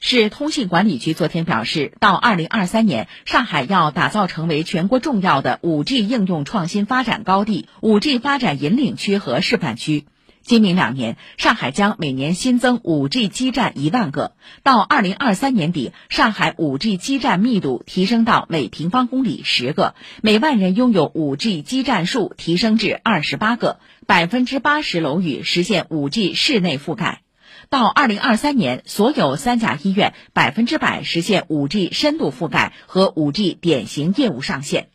市通信管理局昨天表示，到二零二三年，上海要打造成为全国重要的五 G 应用创新发展高地、五 G 发展引领区和示范区。今明两年，上海将每年新增五 G 基站一万个。到二零二三年底，上海五 G 基站密度提升到每平方公里十个，每万人拥有五 G 基站数提升至二十八个，百分之八十楼宇实现五 G 室内覆盖。到二零二三年，所有三甲医院百分之百实现五 G 深度覆盖和五 G 典型业务上线。